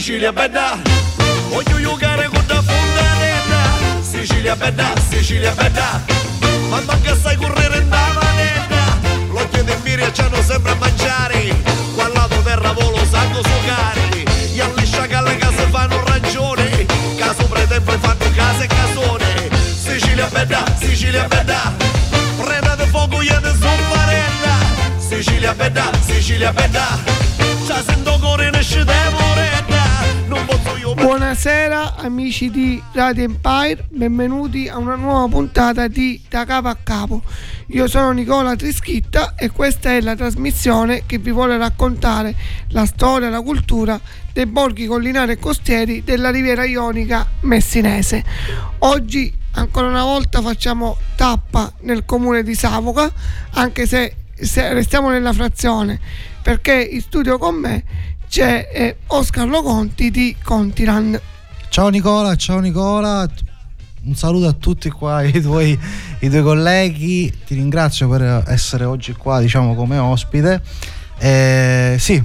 Sicilia bella. Voglio giocare con la fontanella. Sicilia bella, Sicilia bella. Ma manca sai correre in manetta. L'occhio di Miria c'hanno sempre a mangiare. Qua al terra volo sanno suocare. Gli alliscia che alle case fanno ragione. Caso pretempio fanno case e casone. Sicilia bella, Sicilia bella. Prendete fuoco io sono parella. Sicilia bella, Sicilia bella. Ci sento cuore nasce temporetta. Buonasera amici di Radio Empire, benvenuti a una nuova puntata di Da Capo a Capo. Io sono Nicola Trischitta e questa è la trasmissione che vi vuole raccontare la storia e la cultura dei borghi collinari e costieri della riviera ionica messinese. Oggi ancora una volta facciamo tappa nel comune di Savoca, anche se, se restiamo nella frazione, perché in studio con me c'è eh, Oscar Loconti di Contiland. Ciao Nicola, ciao Nicola, un saluto a tutti qua, i tuoi, i tuoi colleghi, ti ringrazio per essere oggi qua diciamo come ospite. Eh, sì,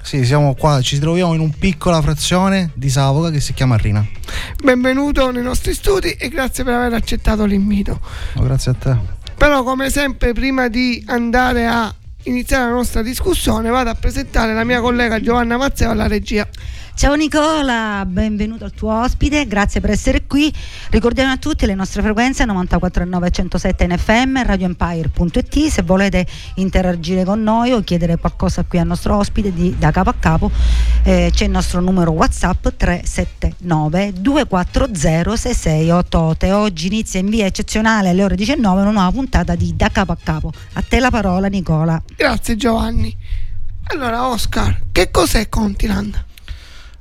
sì, siamo qua, ci troviamo in una piccola frazione di Savoca che si chiama Rina. Benvenuto nei nostri studi e grazie per aver accettato l'invito. Oh, grazie a te. Però come sempre prima di andare a iniziare la nostra discussione vado a presentare la mia collega Giovanna Mazzeo alla regia. Ciao Nicola, benvenuto al tuo ospite, grazie per essere qui. Ricordiamo a tutti le nostre frequenze 94.9 107 in FM, radioempire.it. Se volete interagire con noi o chiedere qualcosa qui al nostro ospite di, da capo a capo, eh, c'è il nostro numero WhatsApp 379 240 6688. Oggi inizia in via eccezionale alle ore 19 una nuova puntata di Da capo a capo. A te la parola Nicola. Grazie Giovanni. Allora Oscar, che cos'è Contiland?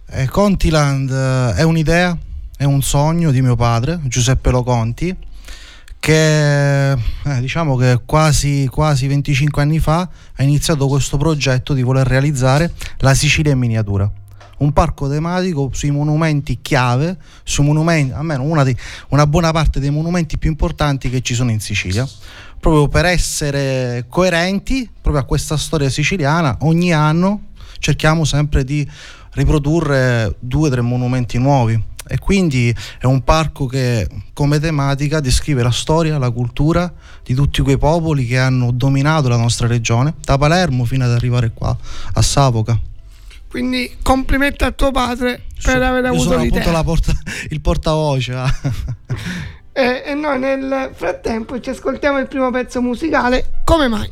Eh, Contiland eh, è un'idea, è un sogno di mio padre, Giuseppe Loconti, che eh, diciamo che quasi, quasi 25 anni fa ha iniziato questo progetto di voler realizzare la Sicilia in miniatura. Un parco tematico sui monumenti chiave, sui monumenti, almeno una, di, una buona parte dei monumenti più importanti che ci sono in Sicilia proprio per essere coerenti proprio a questa storia siciliana ogni anno cerchiamo sempre di riprodurre due o tre monumenti nuovi e quindi è un parco che come tematica descrive la storia, la cultura di tutti quei popoli che hanno dominato la nostra regione, da Palermo fino ad arrivare qua a Savoca. Quindi complimenti a tuo padre per aver avuto sono l'idea. porta- il portavoce. ah. Eh, e noi nel frattempo ci ascoltiamo il primo pezzo musicale, come mai?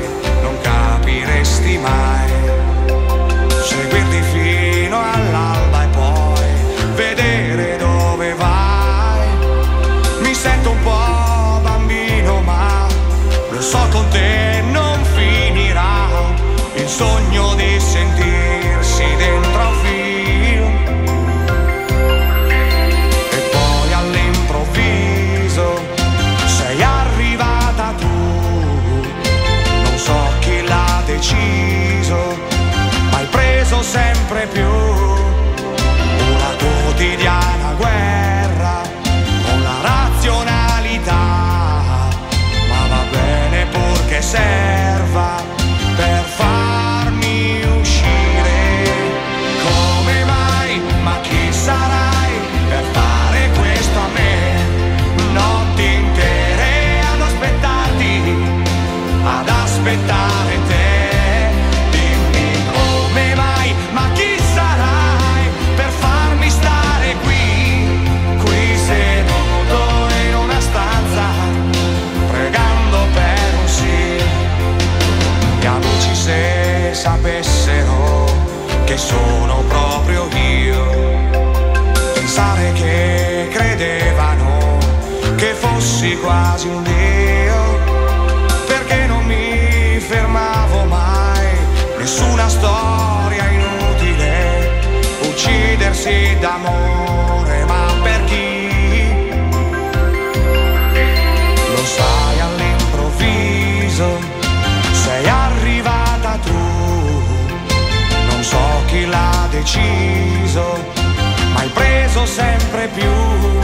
capiresti mai. Seguirti fino all'alba e poi vedere dove vai. Mi sento un po' bambino, ma lo so con te non finirà. Il sogno di deciso, ma hai preso sempre più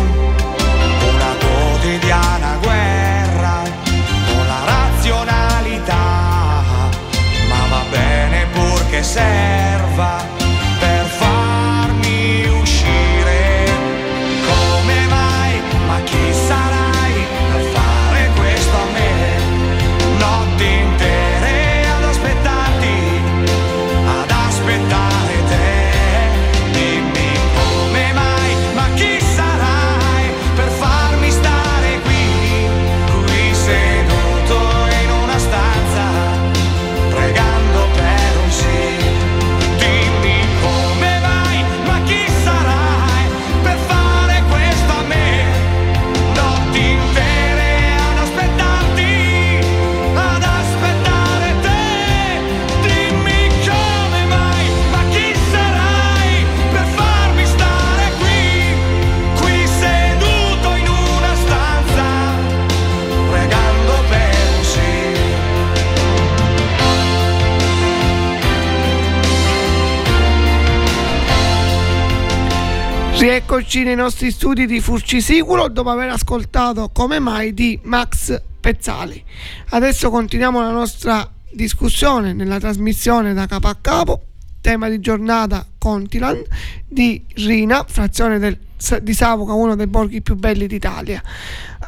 Rieccoci nei nostri studi di Furcisicuro dopo aver ascoltato Come mai di Max Pezzali. Adesso continuiamo la nostra discussione nella trasmissione da capo a capo, tema di giornata Contiland di Rina, frazione del- di Savoca, uno dei borghi più belli d'Italia.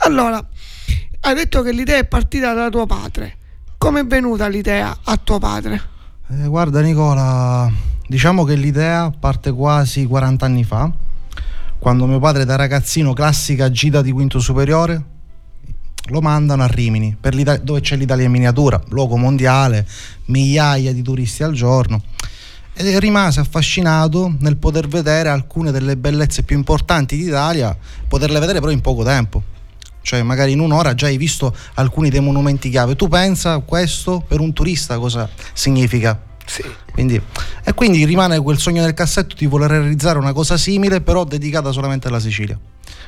Allora, hai detto che l'idea è partita da tuo padre. Come è venuta l'idea a tuo padre? Eh, guarda Nicola, diciamo che l'idea parte quasi 40 anni fa, quando mio padre da ragazzino, classica gita di quinto superiore, lo mandano a Rimini, dove c'è l'Italia in miniatura, luogo mondiale, migliaia di turisti al giorno. E rimase affascinato nel poter vedere alcune delle bellezze più importanti d'Italia, poterle vedere però in poco tempo. Cioè, magari in un'ora già hai visto alcuni dei monumenti chiave. Tu pensa questo per un turista cosa significa? Sì. Quindi, e quindi rimane quel sogno nel cassetto di voler realizzare una cosa simile, però dedicata solamente alla Sicilia.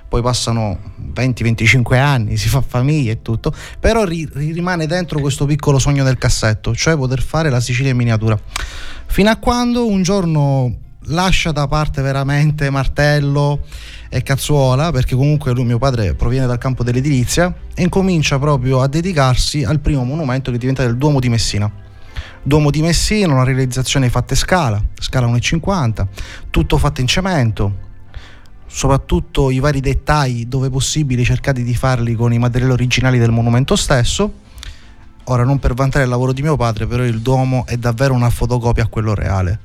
Poi passano 20-25 anni, si fa famiglia e tutto, però ri- ri- rimane dentro questo piccolo sogno nel cassetto, cioè poter fare la Sicilia in miniatura. Fino a quando un giorno lascia da parte veramente martello e cazzuola, perché comunque lui, mio padre, proviene dal campo dell'edilizia, e incomincia proprio a dedicarsi al primo monumento che diventa il Duomo di Messina. Duomo di Messina, una realizzazione fatta in scala, scala 1,50, tutto fatto in cemento, soprattutto i vari dettagli dove possibile cercati di farli con i materiali originali del monumento stesso. Ora non per vantare il lavoro di mio padre, però il Duomo è davvero una fotocopia a quello reale.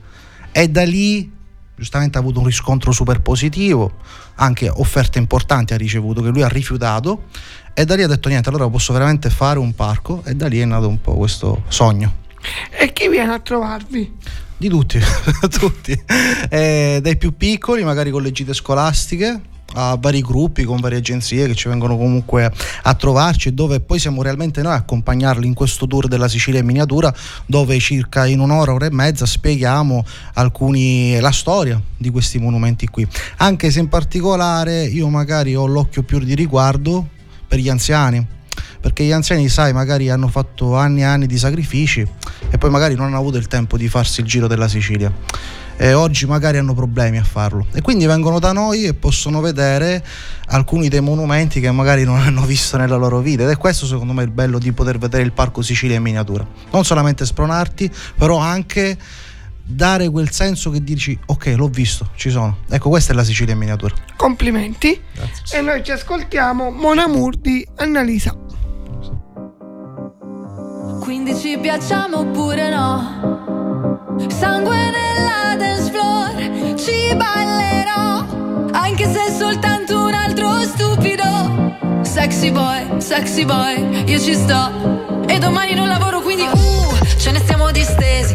E da lì giustamente ha avuto un riscontro super positivo, anche offerte importanti ha ricevuto che lui ha rifiutato e da lì ha detto niente, allora posso veramente fare un parco e da lì è nato un po' questo sogno. E chi viene a trovarvi? Di tutti, tutti. Eh, dai più piccoli, magari con le gite scolastiche, a vari gruppi, con varie agenzie che ci vengono comunque a trovarci, dove poi siamo realmente noi a accompagnarli in questo tour della Sicilia in miniatura, dove circa in un'ora, ora e mezza spieghiamo alcuni, la storia di questi monumenti qui. Anche se in particolare io magari ho l'occhio più di riguardo per gli anziani perché gli anziani, sai, magari hanno fatto anni e anni di sacrifici e poi magari non hanno avuto il tempo di farsi il giro della Sicilia. E oggi magari hanno problemi a farlo. E quindi vengono da noi e possono vedere alcuni dei monumenti che magari non hanno visto nella loro vita. Ed è questo secondo me il bello di poter vedere il parco Sicilia in miniatura. Non solamente spronarti però anche dare quel senso che dici ok l'ho visto ci sono ecco questa è la Sicilia in miniatura Complimenti. E noi ci ascoltiamo Mon Amour di Annalisa. Quindi ci piacciamo oppure no? Sangue nella dance floor, ci ballerò. Anche se è soltanto un altro stupido. Sexy boy, sexy boy, io ci sto. E domani non lavoro, quindi uh, ce ne stiamo distesi.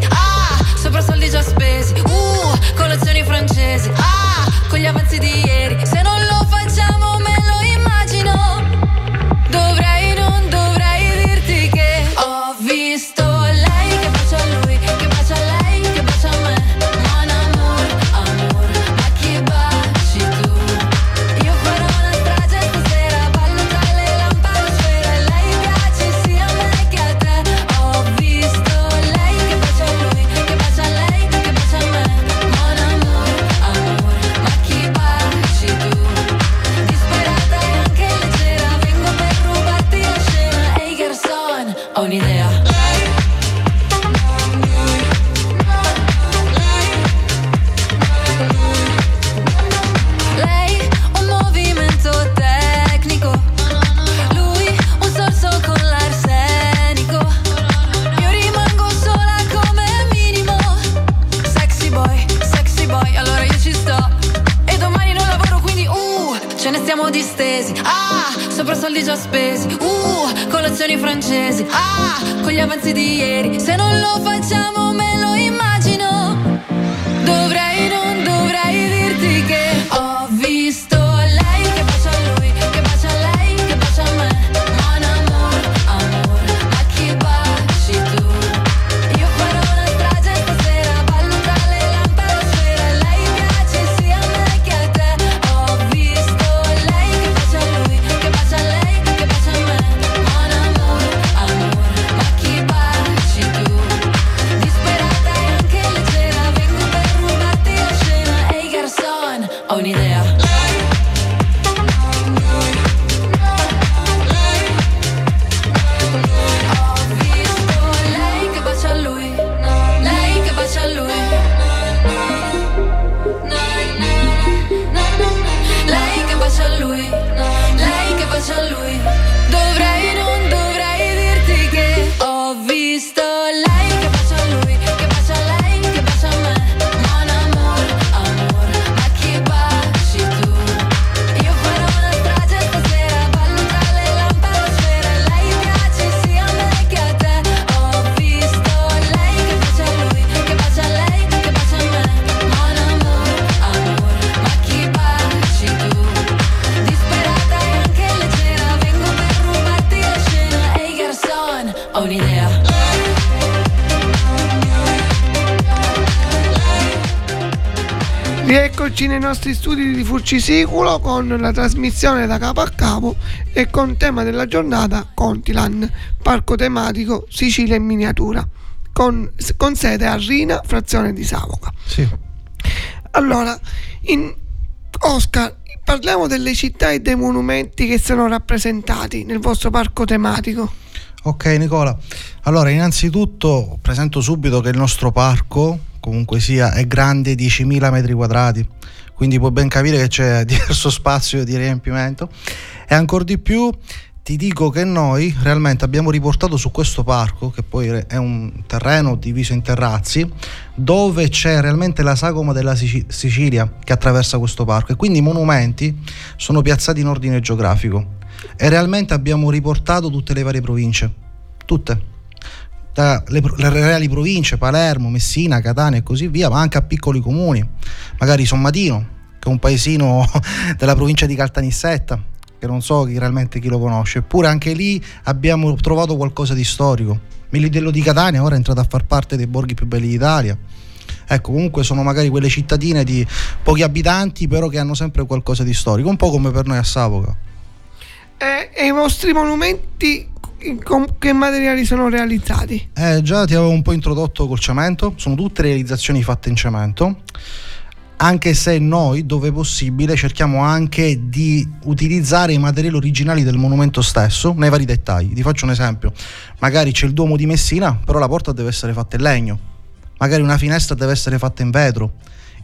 Nostri studi di Furcisicolo con la trasmissione da capo a capo e con tema della giornata Contilan, parco tematico Sicilia in miniatura, con, con sede a Rina, frazione di Savoca. Sì. Allora, in Oscar, parliamo delle città e dei monumenti che sono rappresentati nel vostro parco tematico. Ok Nicola, allora innanzitutto presento subito che il nostro parco comunque sia è grande 10.000 metri quadrati, quindi puoi ben capire che c'è diverso spazio di riempimento. E ancora di più ti dico che noi realmente abbiamo riportato su questo parco, che poi è un terreno diviso in terrazzi, dove c'è realmente la sagoma della Sici- Sicilia che attraversa questo parco. E quindi i monumenti sono piazzati in ordine geografico. E realmente abbiamo riportato tutte le varie province, tutte. Da le, le reali province, Palermo, Messina, Catania e così via, ma anche a piccoli comuni, magari Sommatino, che è un paesino della provincia di Caltanissetta, che non so chi realmente chi lo conosce, eppure anche lì abbiamo trovato qualcosa di storico. Milidello di Catania ora è entrato a far parte dei borghi più belli d'Italia. Ecco, comunque sono magari quelle cittadine di pochi abitanti, però che hanno sempre qualcosa di storico, un po' come per noi a Savoca. E, e i vostri monumenti con che materiali sono realizzati? Eh, già ti avevo un po' introdotto col cemento, sono tutte realizzazioni fatte in cemento, anche se noi, dove possibile, cerchiamo anche di utilizzare i materiali originali del monumento stesso nei vari dettagli. Ti faccio un esempio, magari c'è il Duomo di Messina, però la porta deve essere fatta in legno, magari una finestra deve essere fatta in vetro,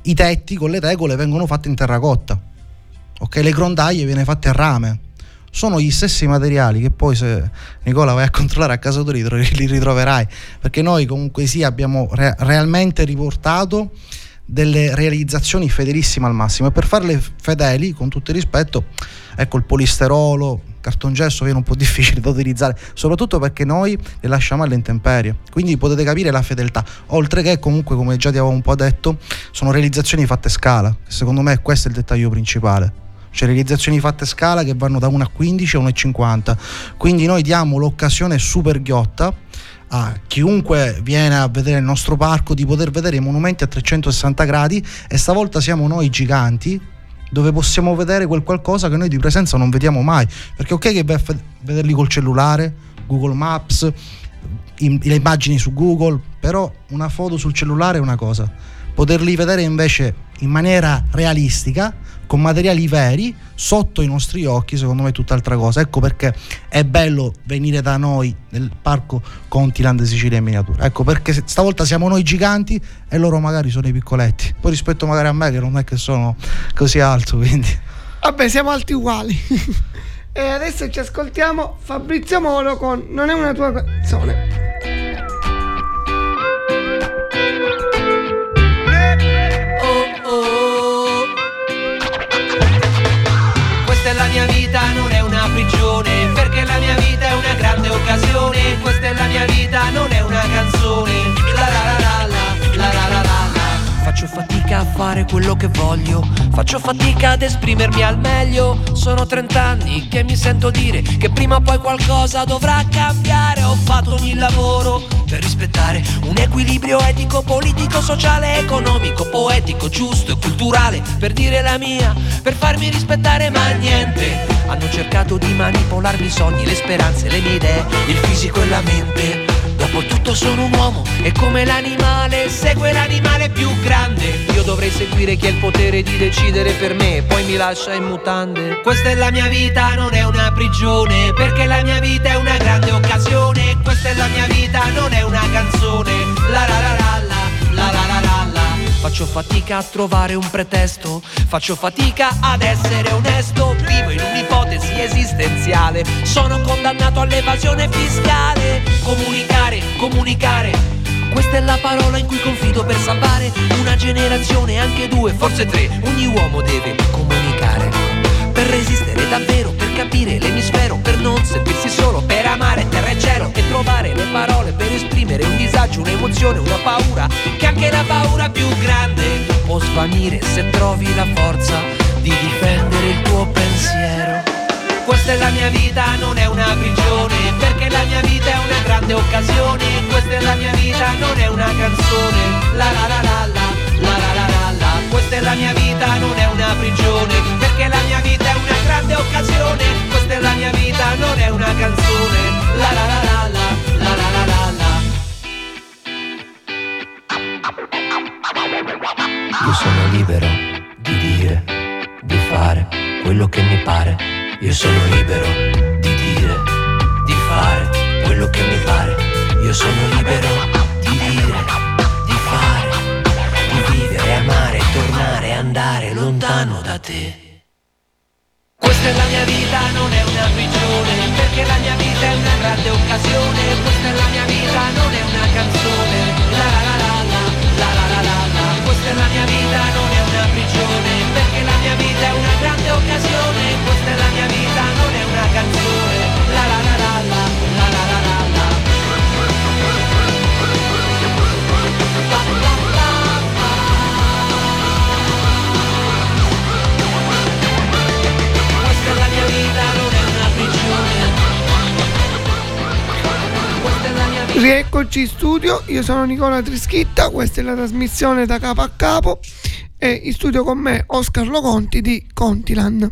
i tetti con le regole vengono fatti in terracotta, ok? Le grondaie viene fatte a rame sono gli stessi materiali che poi se Nicola vai a controllare a casa tua li, tro- li ritroverai. Perché noi comunque sì abbiamo re- realmente riportato delle realizzazioni fedelissime al massimo. E per farle fedeli con tutto il rispetto ecco il polisterolo cartongesso viene un po' difficile da utilizzare soprattutto perché noi le lasciamo alle intemperie. Quindi potete capire la fedeltà. Oltre che comunque come già ti avevo un po' detto sono realizzazioni fatte a scala secondo me questo è il dettaglio principale cioè realizzazioni fatte a scala che vanno da 1 a 15 a 1 a 50 quindi noi diamo l'occasione super ghiotta a chiunque viene a vedere il nostro parco di poter vedere i monumenti a 360 gradi e stavolta siamo noi giganti dove possiamo vedere quel qualcosa che noi di presenza non vediamo mai. Perché ok che vai vederli col cellulare Google Maps in- le immagini su Google però una foto sul cellulare è una cosa. Poterli vedere invece in maniera realistica con materiali veri sotto i nostri occhi secondo me è tutt'altra cosa ecco perché è bello venire da noi nel parco Contiland Sicilia in miniatura ecco perché stavolta siamo noi giganti e loro magari sono i piccoletti poi rispetto magari a me che non è che sono così alto quindi Vabbè, siamo alti uguali. e adesso ci ascoltiamo Fabrizio Moro con Non è una tua canzone. la mia vita non è una prigione, perché la mia vita è una grande occasione, questa è la mia vita non è una canzone. Faccio fatica a fare quello che voglio, faccio fatica ad esprimermi al meglio. Sono 30 anni che mi sento dire che prima o poi qualcosa dovrà cambiare. Ho fatto ogni lavoro per rispettare un equilibrio etico, politico, sociale, economico, poetico, giusto e culturale. Per dire la mia, per farmi rispettare, ma niente. Hanno cercato di manipolarmi i sogni, le speranze, le mie idee, il fisico e la mente. Dopotutto sono un uomo e come l'animale segue l'animale più grande. Io dovrei seguire chi ha il potere di decidere per me poi mi lascia in mutande. Questa è la mia vita, non è una prigione, perché la mia vita è una grande occasione. Questa è la mia vita, non è una canzone. La la la Faccio fatica a trovare un pretesto, faccio fatica ad essere onesto, vivo in un'ipotesi esistenziale, sono condannato all'evasione fiscale. Comunicare, comunicare, questa è la parola in cui confido per salvare una generazione, anche due, forse tre, ogni uomo deve comunicare. Per resistere davvero, per capire l'emisfero, per non sentirsi solo, per amare terra e cielo e trovare le parole per esprimere un disagio, un'emozione, una paura, che anche la paura più grande può svanire se trovi la forza di difendere il tuo pensiero. Questa è la mia vita, non è una prigione, perché la mia vita è una grande occasione. Questa è la mia vita, non è una canzone. La la, la la la la la. Questa è la mia vita, non è una prigione, perché la mia vita è una grande occasione. Questa è la mia vita, non è una canzone. La la la la la, la la la la la. Io sono libero di dire, di fare quello che mi pare. Io sono libero di dire, di fare quello che mi pare. Io sono libero tornare, andare lontano da te. Questa è la mia vita, non è una prigione, perché la mia vita è una grande occasione. Questa è la mia vita, non è una canzone. La la Rieccoci in studio, io sono Nicola Trischitta, questa è la trasmissione da capo a capo e in studio con me Oscar Loconti di Contiland.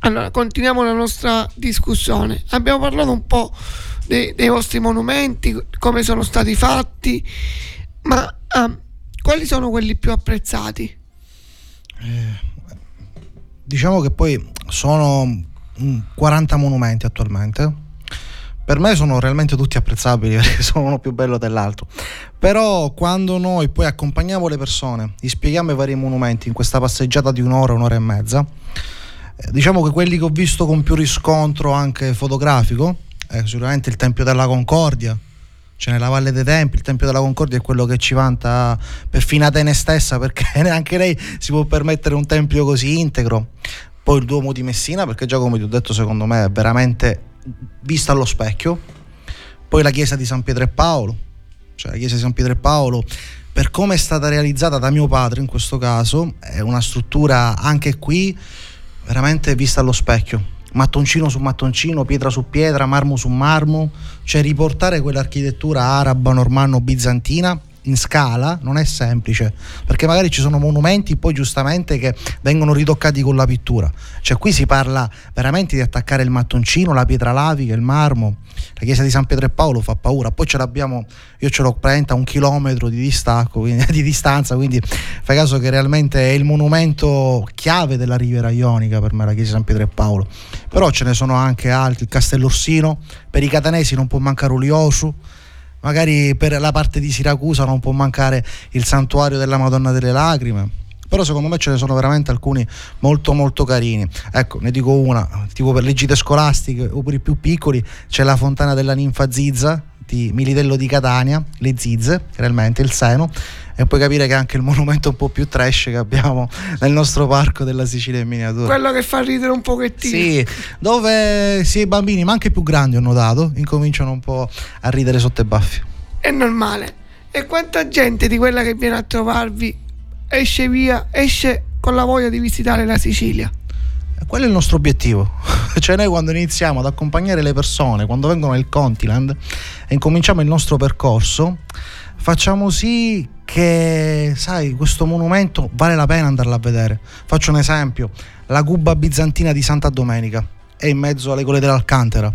Allora, continuiamo la nostra discussione. Abbiamo parlato un po' dei, dei vostri monumenti, come sono stati fatti, ma ah, quali sono quelli più apprezzati? Diciamo che poi sono mm, 40 monumenti attualmente. Per me sono realmente tutti apprezzabili perché sono uno più bello dell'altro. Però quando noi poi accompagniamo le persone, gli spieghiamo i vari monumenti in questa passeggiata di un'ora, un'ora e mezza, eh, diciamo che quelli che ho visto con più riscontro anche fotografico, è sicuramente il Tempio della Concordia, cioè nella Valle dei Tempi, il Tempio della Concordia è quello che ci vanta perfino Atene stessa perché neanche lei si può permettere un tempio così integro. Poi il Duomo di Messina perché già come ti ho detto secondo me è veramente vista allo specchio. Poi la chiesa di San Pietro e Paolo, cioè la chiesa di San Pietro e Paolo per come è stata realizzata da mio padre in questo caso, è una struttura anche qui veramente vista allo specchio mattoncino su mattoncino, pietra su pietra, marmo su marmo, cioè riportare quell'architettura araba, normanno, bizantina in scala non è semplice, perché magari ci sono monumenti poi giustamente che vengono ritoccati con la pittura. Cioè qui si parla veramente di attaccare il mattoncino, la pietra lavica, il marmo. La chiesa di San Pietro e Paolo fa paura. Poi ce l'abbiamo, io ce l'ho praticamente a un chilometro di distacco, quindi, di distanza, quindi fai caso che realmente è il monumento chiave della Riviera Ionica per me, la chiesa di San Pietro e Paolo. Però ce ne sono anche altri, il Castello Orsino, per i catanesi non può mancare Uliosu, magari per la parte di Siracusa non può mancare il santuario della Madonna delle Lacrime. Però secondo me ce ne sono veramente alcuni molto molto carini. Ecco, ne dico una, tipo per le gite scolastiche o per i più piccoli c'è la fontana della ninfa Zizza di Militello di Catania, le Zizze, realmente il seno, e puoi capire che anche il monumento un po' più trash che abbiamo nel nostro parco della Sicilia in miniatura. Quello che fa ridere un pochettino. Sì, dove sì, i bambini, ma anche i più grandi ho notato, incominciano un po' a ridere sotto i baffi. È normale. E quanta gente di quella che viene a trovarvi esce via, esce con la voglia di visitare la Sicilia. Quello è il nostro obiettivo. cioè noi quando iniziamo ad accompagnare le persone, quando vengono nel Continent e incominciamo il nostro percorso, facciamo sì che, sai, questo monumento vale la pena andarlo a vedere. Faccio un esempio, la cuba bizantina di Santa Domenica è in mezzo alle gole dell'Alcantara.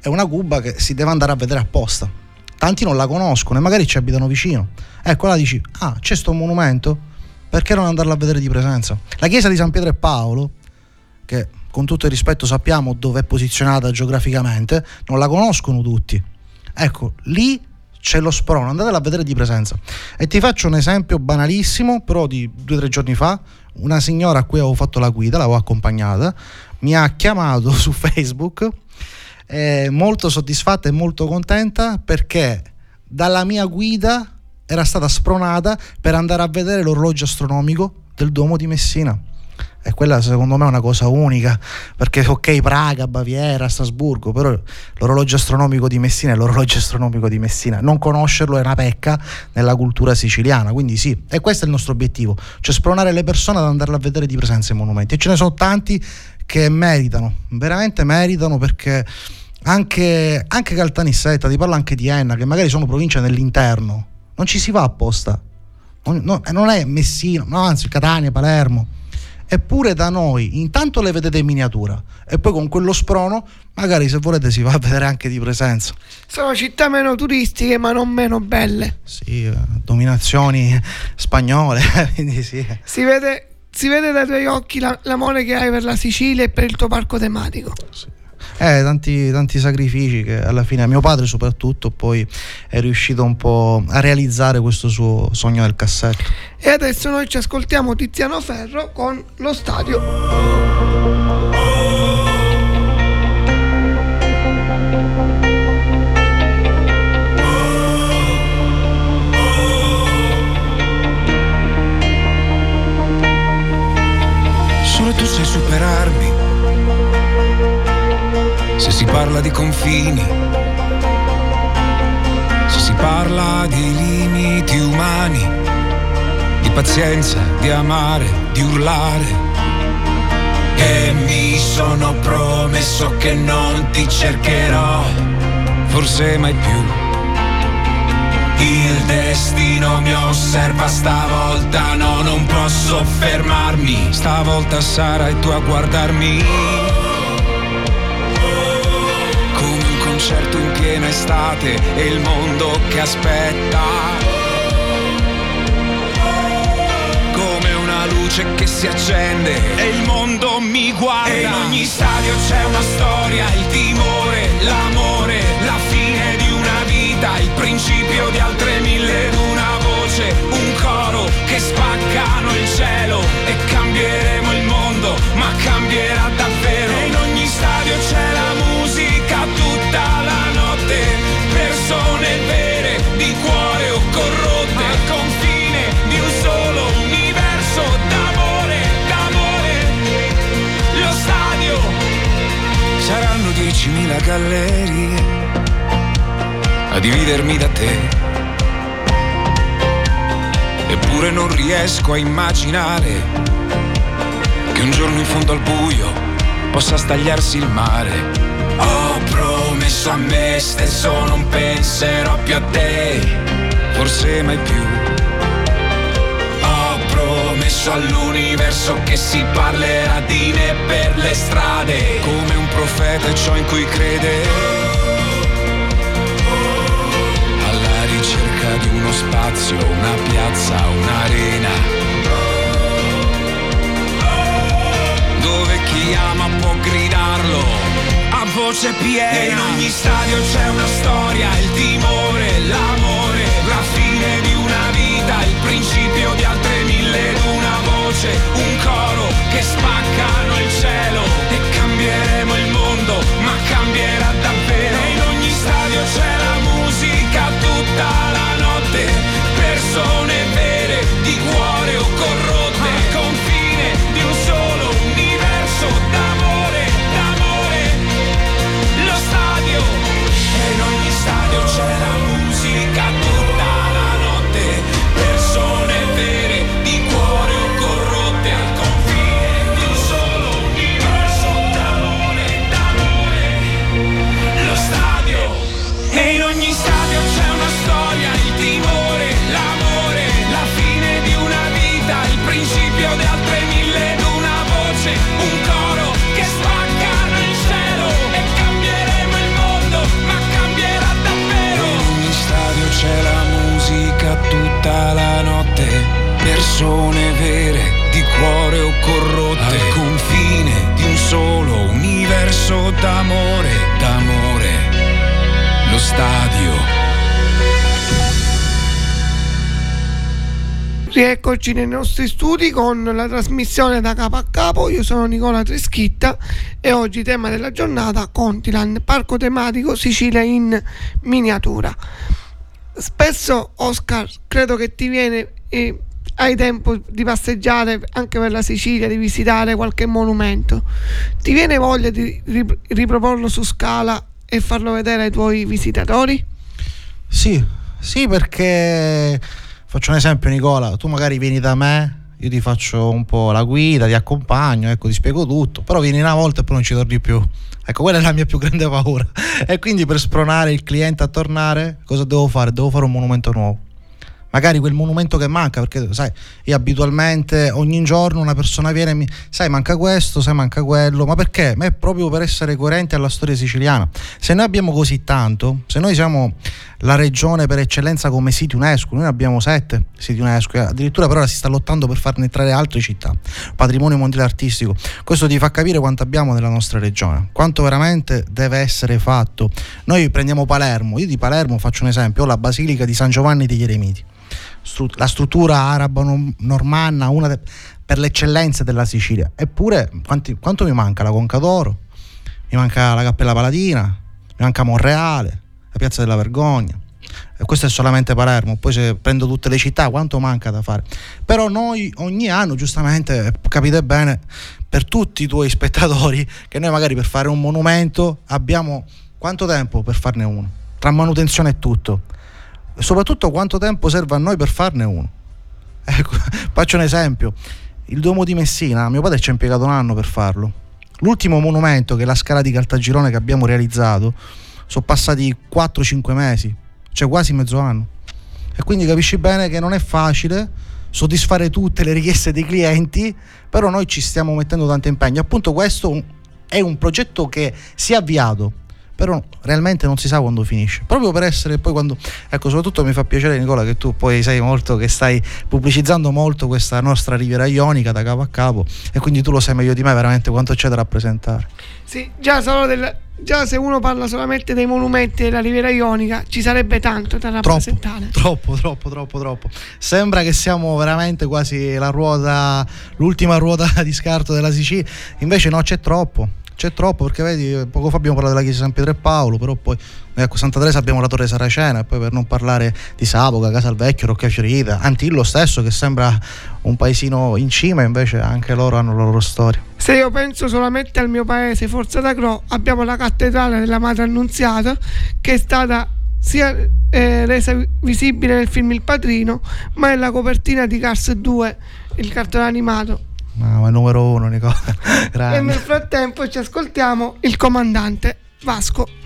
È una cuba che si deve andare a vedere apposta. Tanti non la conoscono e magari ci abitano vicino. Ecco, là dici, ah, c'è sto monumento? Perché non andarla a vedere di presenza? La chiesa di San Pietro e Paolo, che con tutto il rispetto sappiamo dove è posizionata geograficamente, non la conoscono tutti. Ecco, lì c'è lo sprono, andatela a vedere di presenza. E ti faccio un esempio banalissimo, però di due o tre giorni fa, una signora a cui avevo fatto la guida, l'avevo accompagnata, mi ha chiamato su Facebook, eh, molto soddisfatta e molto contenta perché dalla mia guida era stata spronata per andare a vedere l'orologio astronomico del Duomo di Messina. E quella secondo me è una cosa unica, perché ok Praga, Baviera, Strasburgo, però l'orologio astronomico di Messina è l'orologio astronomico di Messina. Non conoscerlo è una pecca nella cultura siciliana, quindi sì, e questo è il nostro obiettivo, cioè spronare le persone ad andarla a vedere di presenza i monumenti. E ce ne sono tanti che meritano, veramente meritano perché anche, anche Caltanissetta, ti parlo anche di Enna, che magari sono province nell'interno, non ci si va apposta, non, non è Messina, no, anzi Catania, Palermo eppure da noi intanto le vedete in miniatura e poi con quello sprono magari se volete si va a vedere anche di presenza. Sono città meno turistiche ma non meno belle. Sì, eh, dominazioni spagnole, quindi sì. Si vede, si vede dai tuoi occhi la, l'amore che hai per la Sicilia e per il tuo parco tematico. Sì eh, tanti, tanti sacrifici che alla fine mio padre soprattutto poi è riuscito un po' a realizzare questo suo sogno del cassetto. E adesso noi ci ascoltiamo Tiziano Ferro con lo stadio. Solo tu sai superarmi se si parla di confini, se si parla di limiti umani, di pazienza, di amare, di urlare. E mi sono promesso che non ti cercherò, forse mai più. Il destino mi osserva stavolta, no, non posso fermarmi. Stavolta sarai tu a guardarmi concerto in piena estate e il mondo che aspetta. Come una luce che si accende e il mondo mi guarda. E in ogni stadio c'è una storia, il timore, l'amore, la fine di una vita, il principio di altre mille ed una voce, un coro che spaccano il cielo e cambieremo il mondo, ma cambierà davvero. 10.000 gallerie a dividermi da te. Eppure non riesco a immaginare che un giorno in fondo al buio possa stagliarsi il mare. Ho promesso a me stesso non penserò più a te, forse mai più. Ho promesso all'universo che si parlerà di me per le strade, è ciò in cui crede. Alla ricerca di uno spazio, una piazza, un'arena dove chi ama può gridarlo a voce piena. E in ogni stadio c'è una storia, il timore, l'amore, la fine di una vita, il principio di altre mille ed una voce, un coro che spaccano il cielo e cambieremo il mondo, ma cambierà davvero. E in ogni stadio c'è la musica tutta la notte, persone vere di cuore o corrotte, persone vere, di cuore o corrotte, al confine di un solo universo d'amore, d'amore, lo stadio. Rieccoci nei nostri studi con la trasmissione da capo a capo. Io sono Nicola Trischitta e oggi tema della giornata Contiland, parco tematico Sicilia in miniatura. Spesso Oscar, credo che ti viene eh, hai tempo di passeggiare anche per la Sicilia, di visitare qualche monumento. Ti viene voglia di riproporlo su scala e farlo vedere ai tuoi visitatori? Sì, sì perché Faccio un esempio Nicola, tu magari vieni da me, io ti faccio un po' la guida, ti accompagno, ecco, ti spiego tutto, però vieni una volta e poi non ci torni più. Ecco, quella è la mia più grande paura. E quindi per spronare il cliente a tornare, cosa devo fare? Devo fare un monumento nuovo magari quel monumento che manca, perché sai, io abitualmente ogni giorno una persona viene e mi sai manca questo, sai manca quello, ma perché? Ma è proprio per essere coerenti alla storia siciliana. Se noi abbiamo così tanto, se noi siamo la regione per eccellenza come siti UNESCO, noi abbiamo sette siti UNESCO, addirittura per ora si sta lottando per farne entrare altre città, patrimonio mondiale artistico, questo ti fa capire quanto abbiamo nella nostra regione, quanto veramente deve essere fatto. Noi prendiamo Palermo, io di Palermo faccio un esempio, ho la Basilica di San Giovanni degli Eremiti la struttura arabo-normanna, una de- per l'eccellenza della Sicilia. Eppure, quanti, quanto mi manca la Conca d'Oro? Mi manca la Cappella Palatina, mi manca Monreale, la Piazza della Vergogna. E questo è solamente Palermo, poi se prendo tutte le città, quanto manca da fare? Però noi ogni anno, giustamente, capite bene, per tutti i tuoi spettatori, che noi magari per fare un monumento abbiamo quanto tempo per farne uno? Tra manutenzione e tutto soprattutto quanto tempo serve a noi per farne uno. Ecco, faccio un esempio. Il Duomo di Messina, mio padre ci ha impiegato un anno per farlo. L'ultimo monumento, che è la scala di Caltagirone che abbiamo realizzato, sono passati 4-5 mesi, cioè quasi mezzo anno. E quindi capisci bene che non è facile soddisfare tutte le richieste dei clienti, però noi ci stiamo mettendo tanto impegno. Appunto questo è un progetto che si è avviato, però realmente non si sa quando finisce. Proprio per essere poi quando. Ecco, soprattutto mi fa piacere, Nicola, che tu poi sai molto che stai pubblicizzando molto questa nostra Riviera Ionica da capo a capo e quindi tu lo sai meglio di me veramente quanto c'è da rappresentare. Sì, già solo del, già se uno parla solamente dei monumenti della Riviera Ionica ci sarebbe tanto da rappresentare. Troppo, troppo, troppo, troppo. Sembra che siamo veramente quasi la ruota, l'ultima ruota di scarto della Sicilia, invece no, c'è troppo c'è troppo perché vedi poco fa abbiamo parlato della chiesa di San Pietro e Paolo però poi ecco Santa Teresa abbiamo la torre Saracena e poi per non parlare di Sapoca, Casalvecchio, Rocca Fiorita Antillo stesso che sembra un paesino in cima invece anche loro hanno la loro storia. Se io penso solamente al mio paese Forza d'Agro abbiamo la cattedrale della Madre Annunziata che è stata sia eh, resa visibile nel film Il Padrino ma è la copertina di Cars 2 il cartone animato Ma numero uno, Nicola. e nel frattempo ci ascoltiamo il comandante Vasco.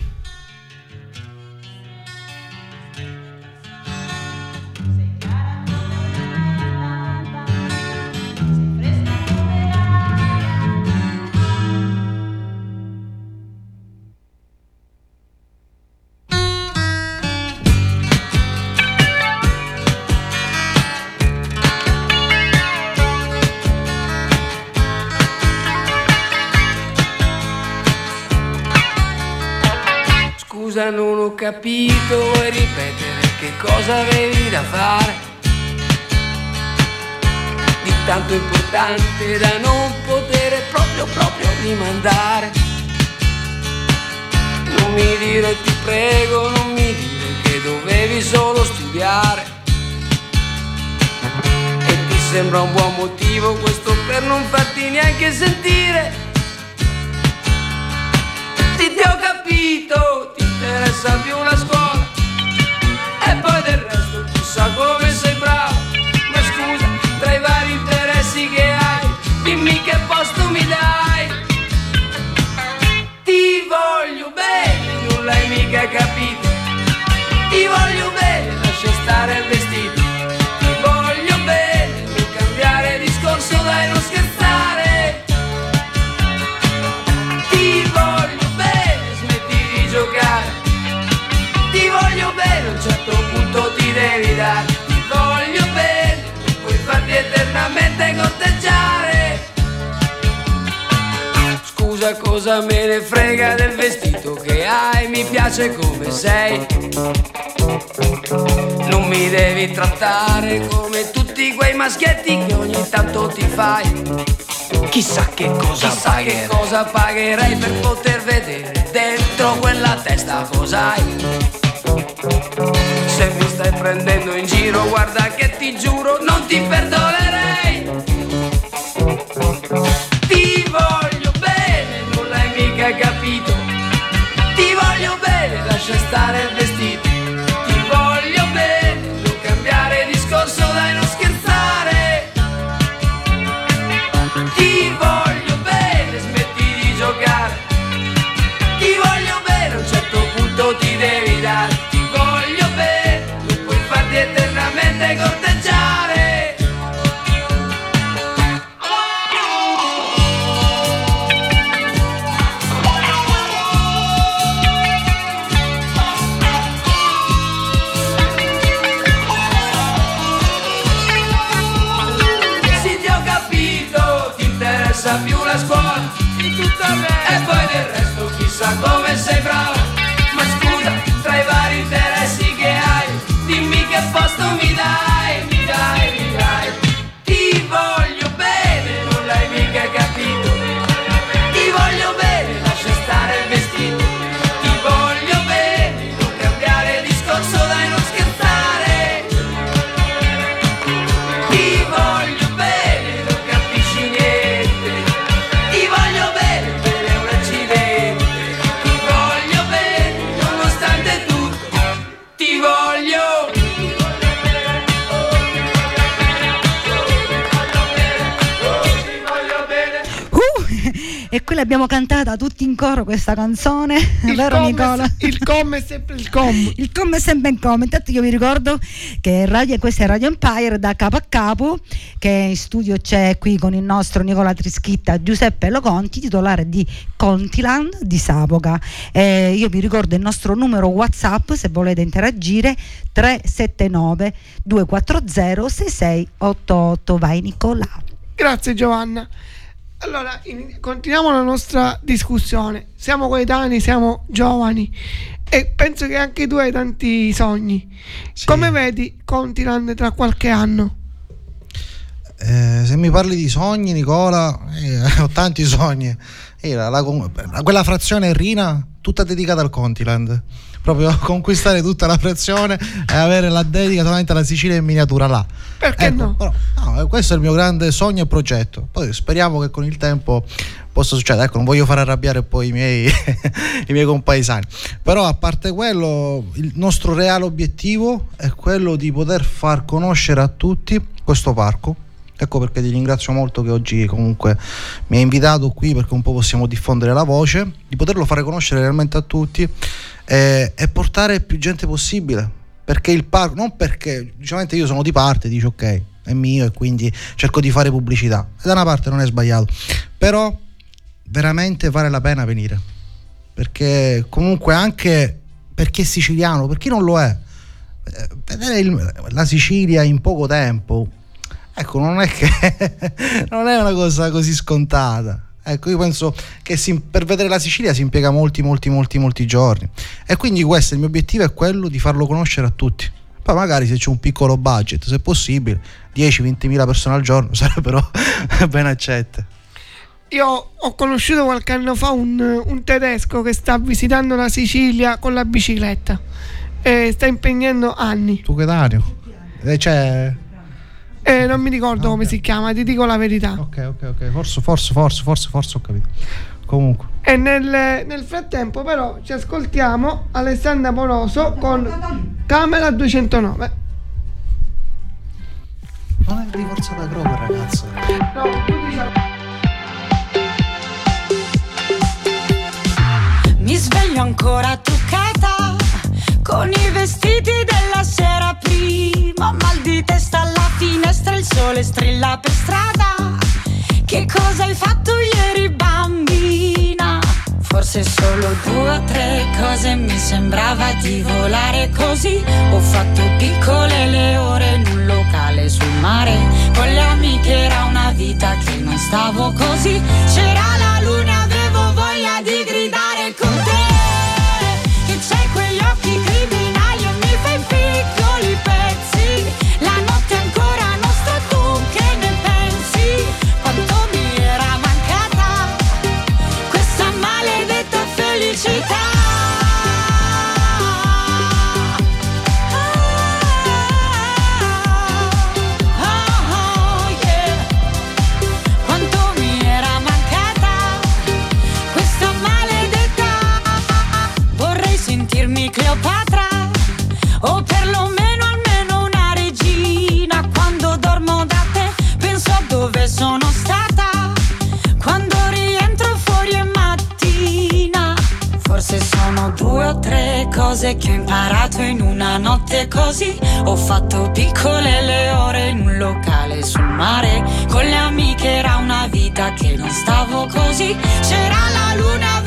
Capito, vuoi ripetere che cosa avevi da fare? Di tanto importante da non poter proprio proprio rimandare. Non mi dire ti prego, non mi dire che dovevi solo studiare. E ti sembra un buon motivo questo per non farti neanche sentire? Ti, ti ho capito, interessa più la scuola. E poi del resto chissà come sei bravo. Ma scusa tra i vari interessi che hai dimmi che posto mi dai. Ti voglio bene non l'hai mica capito niente corteggiare. Scusa cosa me ne frega del vestito che hai, mi piace come sei. Non mi devi trattare come tutti quei maschietti che ogni tanto ti fai. Chissà che cosa Chissà pagherei. che cosa pagherei per poter vedere dentro quella testa cos'hai. Se mi stai prendendo in giro, guarda che ti giuro, non ti perdono. Coro questa canzone, Il vero com Nicola? se- il com è sempre il com. Il com è sempre in com. Intanto io vi ricordo che radio, questa è Radio Empire da capo a capo, che in studio c'è qui con il nostro Nicola Trischitta Giuseppe Loconti, titolare di Contiland di Sapoca. Eh, io vi ricordo il nostro numero WhatsApp se volete interagire 379 240 6688. Vai Nicola. Grazie Giovanna. Allora, in- continuiamo la nostra discussione. Siamo coetanei, siamo giovani e penso che anche tu hai tanti sogni. Sì. Come vedi Continent tra qualche anno? Eh, se mi parli di sogni, Nicola, eh, ho tanti sogni. Eh, la- la- quella frazione Rina, tutta dedicata al Continent. Proprio conquistare tutta la frazione e avere la dedica solamente alla Sicilia in miniatura là. Perché Ecco, no? però, no, eh, questo è il mio grande sogno e progetto. Poi speriamo che con il tempo possa succedere. Ecco, non voglio far arrabbiare poi i miei, i miei compaesani. Però a parte quello, il nostro reale obiettivo è quello di poter far conoscere a tutti questo parco. Ecco perché ti ringrazio molto che oggi comunque mi hai invitato qui perché un po' possiamo diffondere la voce, di poterlo fare conoscere realmente a tutti eh, e portare più gente possibile. Perché il parco, non perché, diciamo io sono di parte, dici ok, è mio e quindi cerco di fare pubblicità. E da una parte non è sbagliato, però veramente vale la pena venire. Perché comunque anche per chi è siciliano, per chi non lo è, eh, vedere il- la Sicilia in poco tempo, ecco, non è che non è una cosa così scontata. Ecco, io penso che si- per vedere la Sicilia si impiega molti, molti, molti, molti giorni. E quindi questo il mio obiettivo è quello di farlo conoscere a tutti. Poi magari se c'è un piccolo budget, se possibile, 10-20 mila persone al giorno sarebbero ben accette. Io ho conosciuto qualche anno fa un, un tedesco che sta visitando la Sicilia con la bicicletta e sta impegnando anni. Tu che Dario? Eh, c'è... E non mi ricordo come si chiama, ti dico la verità. Ok, ok, ok. Forse, forse, forse, forse, forse ho capito. Comunque. E nel, nel frattempo però ci ascoltiamo Alessandra Moroso con Camera 209. Non è divorzata Grover, ragazzo. No, tu dici- Mi sveglio ancora truccata con i vestiti della sera prima. Mal di testa alla finestra, il sole strilla per strada. Che cosa hai fatto ieri, bambina? Forse solo due o tre cose mi sembrava di volare così. Ho fatto piccole le ore in un locale sul mare. Con le amiche era una vita che non stavo così. C'era la luna, cose che ho imparato in una notte così. Ho fatto piccole le ore in un locale sul mare. Con le amiche era una vita che non stavo così. C'era la luna,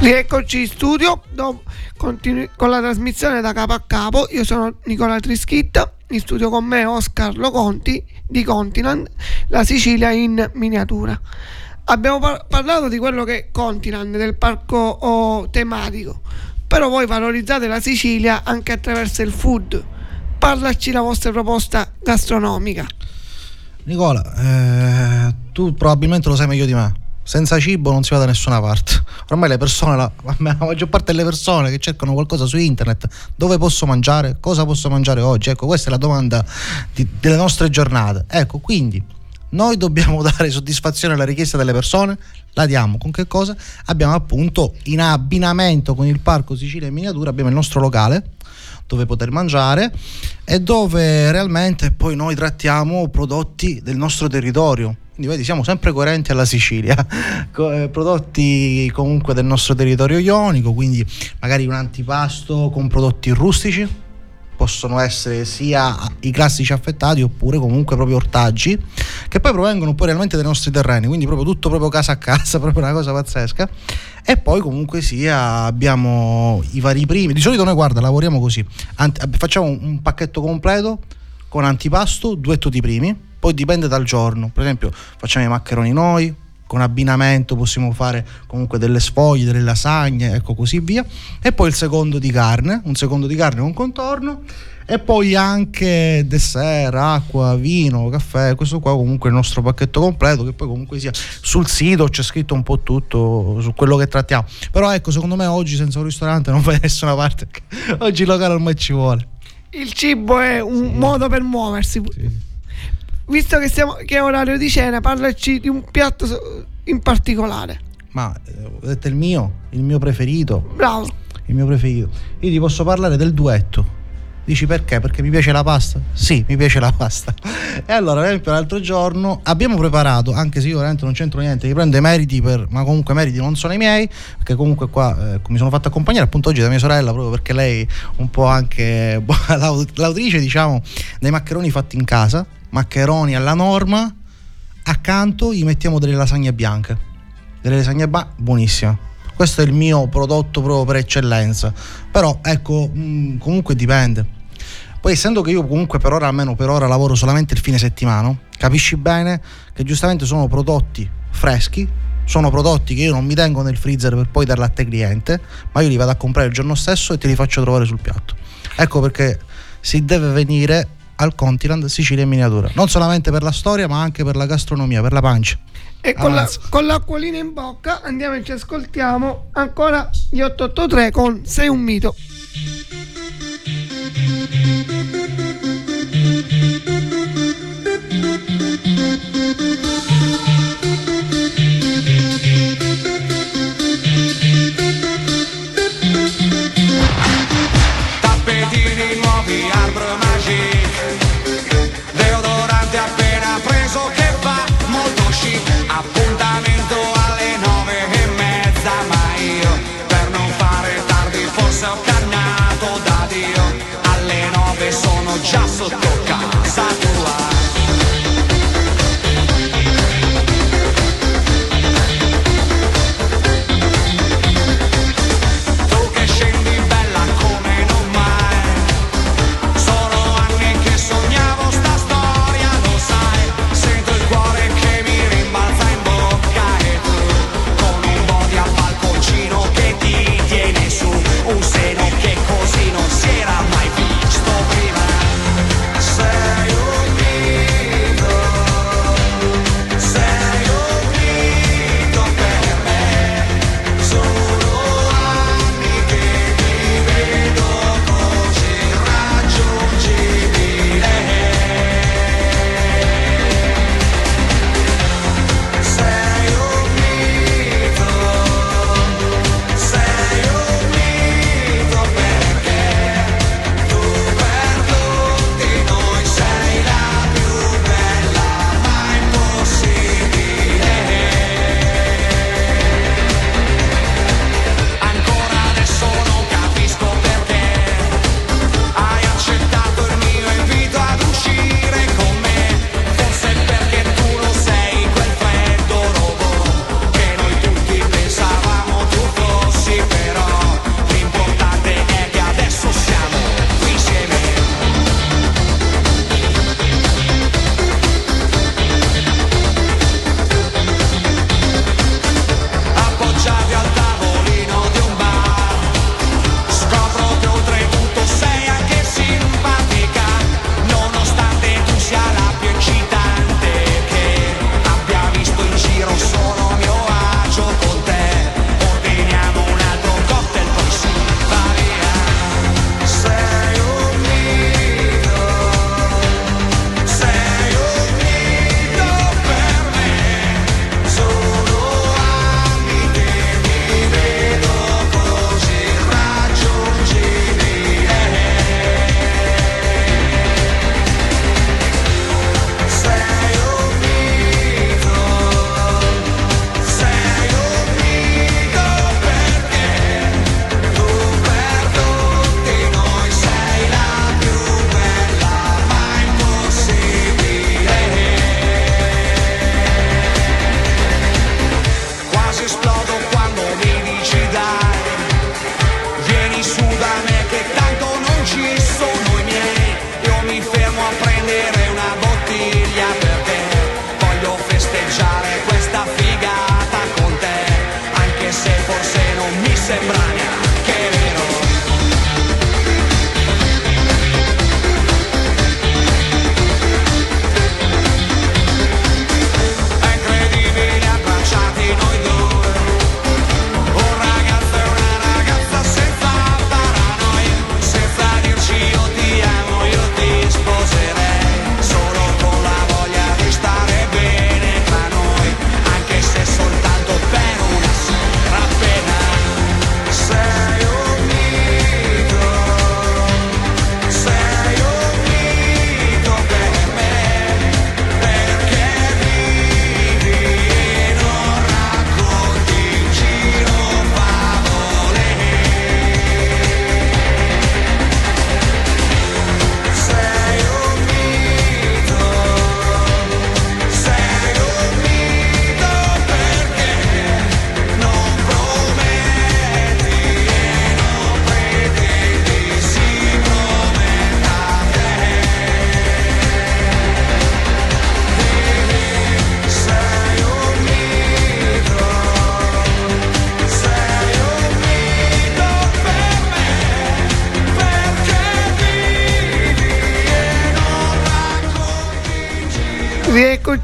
Rieccoci in studio do- continui- con la trasmissione da capo a capo. Io sono Nicola Trischitta, in studio con me Oscar Loconti di Continent, la Sicilia in miniatura. Abbiamo par- parlato di quello che è Continent, del parco oh, tematico, però voi valorizzate la Sicilia anche attraverso il food. Parlaci la vostra proposta gastronomica. Nicola, eh, tu probabilmente lo sai meglio di me. Senza cibo non si va da nessuna parte. Ormai le persone, la, la maggior parte delle persone che cercano qualcosa su internet, dove posso mangiare? Cosa posso mangiare oggi? Ecco, questa è la domanda di- delle nostre giornate. Ecco, quindi noi dobbiamo dare soddisfazione alla richiesta delle persone, la diamo con che cosa? Abbiamo appunto in abbinamento con il Parco Sicilia in miniatura, abbiamo il nostro locale dove poter mangiare e dove realmente poi noi trattiamo prodotti del nostro territorio. Quindi vedi, siamo sempre coerenti alla Sicilia, eh, prodotti comunque del nostro territorio ionico, quindi magari un antipasto con prodotti rustici, possono essere sia i classici affettati oppure comunque proprio ortaggi che poi provengono poi realmente dai nostri terreni quindi proprio tutto proprio casa a casa proprio una cosa pazzesca. E poi comunque sia abbiamo i vari primi. Di solito noi guarda lavoriamo così. Ant- facciamo un pacchetto completo con antipasto duetto di primi poi dipende dal giorno per esempio facciamo i maccheroni noi con abbinamento possiamo fare comunque delle sfoglie, delle lasagne, ecco così via. E poi il secondo di carne, un secondo di carne con contorno. E poi anche dessert, acqua, vino, caffè, questo qua comunque è il nostro pacchetto completo che poi comunque sia sul sito c'è scritto un po' tutto su quello che trattiamo. Però ecco, secondo me oggi senza un ristorante non vai da nessuna parte. Oggi il locale ormai ci vuole. Il cibo è un modo per muoversi. Visto che, siamo, che è orario di cena, parlaci di un piatto in particolare. Ma eh, ho detto il mio, il mio preferito. Bravo. il mio preferito. Io ti posso parlare del duetto. Dici perché? Perché mi piace la pasta? Sì, mi piace la pasta. E allora, per esempio, l'altro giorno abbiamo preparato, anche se io veramente non c'entro niente, mi prendo i meriti per, ma comunque i meriti non sono i miei, perché comunque qua eh, mi sono fatto accompagnare appunto oggi da mia sorella, proprio perché lei un po' anche l'aut- l'autrice, diciamo, dei maccheroni fatti in casa, maccheroni alla norma, accanto gli mettiamo delle lasagne bianche. Delle lasagne ba- buonissime. Questo è il mio prodotto proprio per eccellenza. Però ecco mh, comunque dipende. Poi essendo che io comunque per ora almeno per ora lavoro solamente il fine settimana capisci bene che giustamente sono prodotti freschi sono prodotti che io non mi tengo nel freezer per poi darli a te cliente ma io li vado a comprare il giorno stesso e te li faccio trovare sul piatto. Ecco perché si deve venire al Continent Sicilia in miniatura. Non solamente per la storia ma anche per la gastronomia per la pancia. E con, la, con l'acquolina in bocca andiamo e ci ascoltiamo ancora gli 883 con Sei un mito.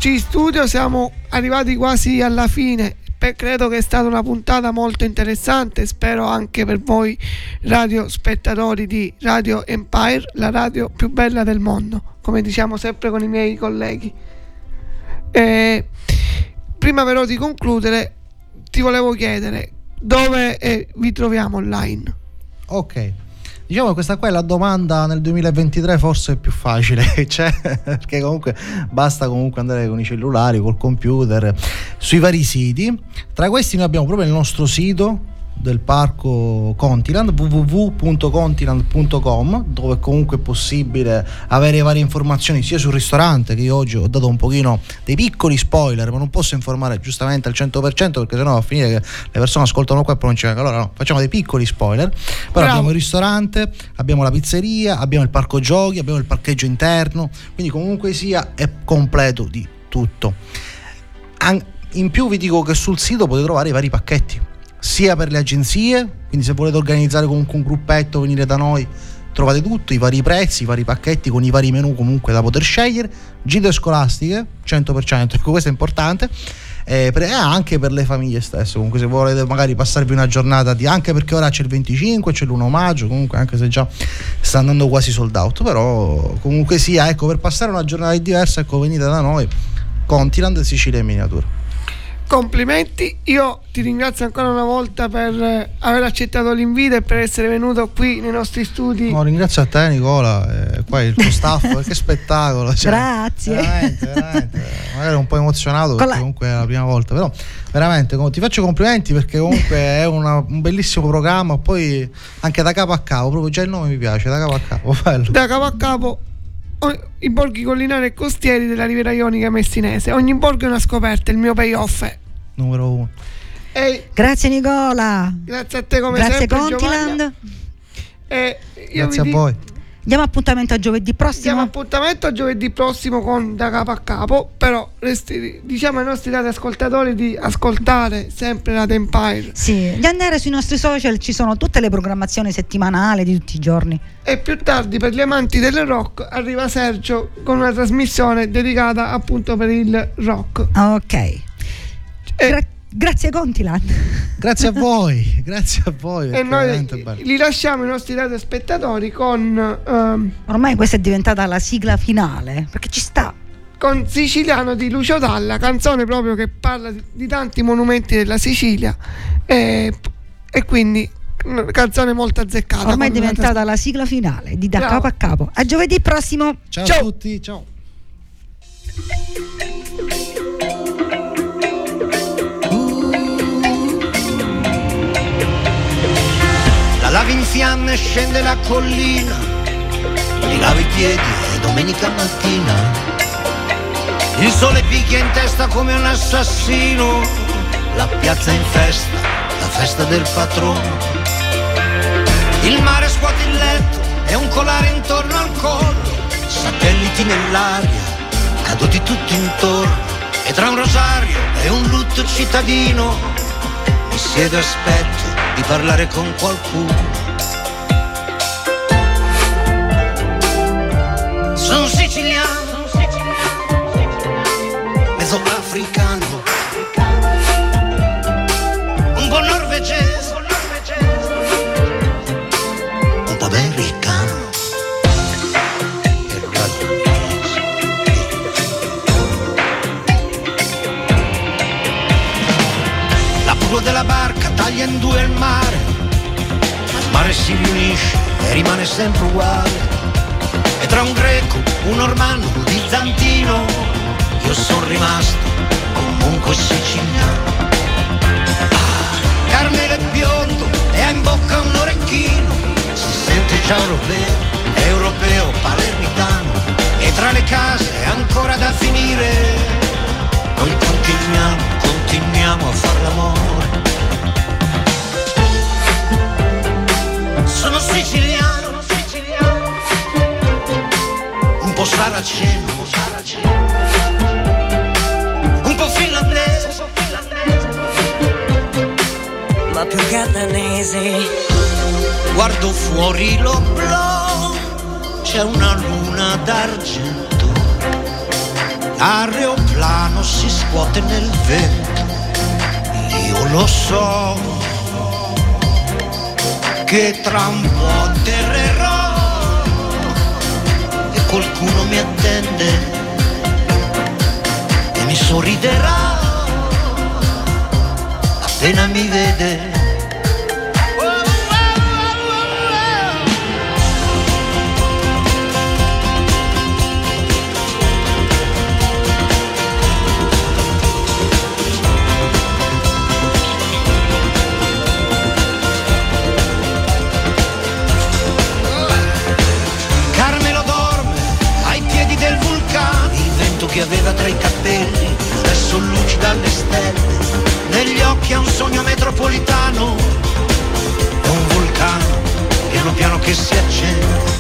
In studio, siamo arrivati quasi alla fine. Credo che è stata una puntata molto interessante, spero anche per voi radio spettatori di Radio Empire, la radio più bella del mondo, come diciamo sempre con i miei colleghi. Eh, prima però di concludere, ti volevo chiedere dove eh, vi troviamo online. Ok. Diciamo che questa qua è la domanda nel 2023 forse più facile, cioè, perché comunque basta comunque andare con i cellulari, col computer, sui vari siti. Tra questi noi abbiamo proprio il nostro sito del parco Contiland www.contiland.com dove comunque è possibile avere varie informazioni sia sul ristorante che io oggi ho dato un pochino dei piccoli spoiler ma non posso informare giustamente al 100% perché sennò va a finire che le persone ascoltano qua e poi non c'è allora no, facciamo dei piccoli spoiler. Però Bravo. abbiamo il ristorante abbiamo la pizzeria abbiamo il parco giochi abbiamo il parcheggio interno quindi comunque sia è completo di tutto. An- in più vi dico che sul sito potete trovare i vari pacchetti, sia per le agenzie, quindi se volete organizzare comunque un gruppetto, venire da noi, trovate tutto, i vari prezzi, i vari pacchetti con i vari menu comunque da poter scegliere, gite scolastiche, 100%, ecco questo è importante. eh, per- e anche per le famiglie stesse comunque se volete magari passarvi una giornata di anche perché ora c'è il 25 c'è l'1 maggio comunque anche se già sta andando quasi sold out però comunque sia ecco per passare una giornata diversa ecco venite da noi Continent Sicilia in miniatura Complimenti, io ti ringrazio ancora una volta per eh, aver accettato l'invito e per essere venuto qui nei nostri studi. No, ringrazio a te Nicola, e poi il tuo staff, che spettacolo. cioè, Grazie. Veramente, veramente. Magari un po' emozionato perché la- comunque è la prima volta, però veramente ti faccio complimenti perché comunque è una- un bellissimo programma, poi anche da capo a capo, proprio già il nome mi piace, da capo a capo, bello. Da capo a capo i borghi collinari e costieri della Riviera Ionica messinese. Ogni borgo è una scoperta, il mio payoff è. Numero uno. E Grazie Nicola. grazie a te come Grazie sempre. Contiland. Giovanna. E io Grazie a voi. Diamo appuntamento a giovedì Diamo prossimo. appuntamento a giovedì prossimo con Da Capo a Capo, però resti- diciamo ai nostri dati ascoltatori di ascoltare sempre la Empire Sì, di andare sui nostri social ci sono tutte le programmazioni settimanali di tutti i giorni. e più tardi per gli amanti del rock arriva Sergio con una trasmissione dedicata appunto per il rock. Ok. E, Gra- grazie Contiland. Grazie a voi, grazie a voi. e noi li lasciamo i nostri telespettatori con, ehm, Ormai questa è diventata la sigla finale, perché ci sta. Con Siciliano di Lucio Dalla, canzone proprio che parla di, tanti monumenti della Sicilia e, e quindi una canzone molto azzeccata. Ormai è una diventata la sigla finale di Da Bravo. Capo a Capo. A giovedì prossimo. Ciao, Ciao. a tutti, ciao. La lava in fiamme scende la collina, ti lavi i piedi e domenica mattina. Il sole picchia in testa come un assassino, la piazza in festa, la festa del patrono. Il mare scuote il letto e un colare intorno al collo, satelliti nell'aria, caduti tutti intorno. E tra un rosario e un lutto cittadino, mi siedo e aspetto di parlare con qualcuno. Africano, un po' norvegese, un po' americano. La prua della barca taglia in due il mare, ma il mare si riunisce e rimane sempre uguale. E tra un greco, un ormano, un bizantino, io sono rimasto comunque siciliano. Ah, Carnere biondo e ha in bocca un orecchino, si sente già europeo, europeo, palermitano. E tra le case è ancora da finire noi continuiamo, continuiamo a far l'amore. Sono siciliano, un po' saraceno, più catanese. Guardo fuori l'oblò, c'è una luna d'argento L'aeroplano si scuote nel vento, io lo so che tra un po' atterrerò e qualcuno mi attende e mi sorriderà appena mi vede. Adesso lucida alle stelle, negli occhi ha un sogno metropolitano, un vulcano, piano piano che si accende.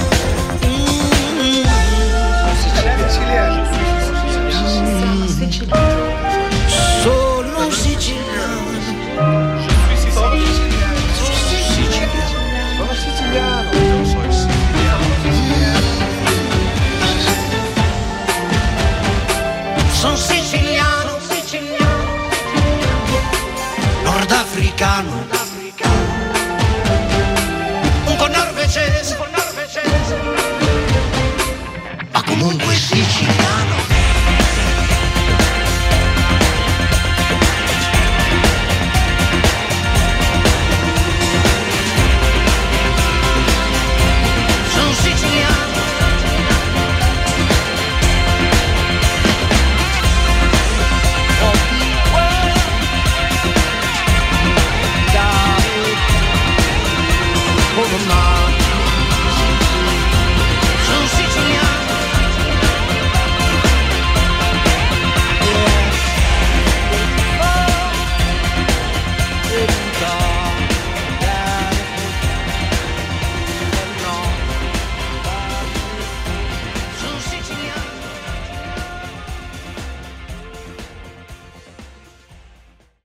americano.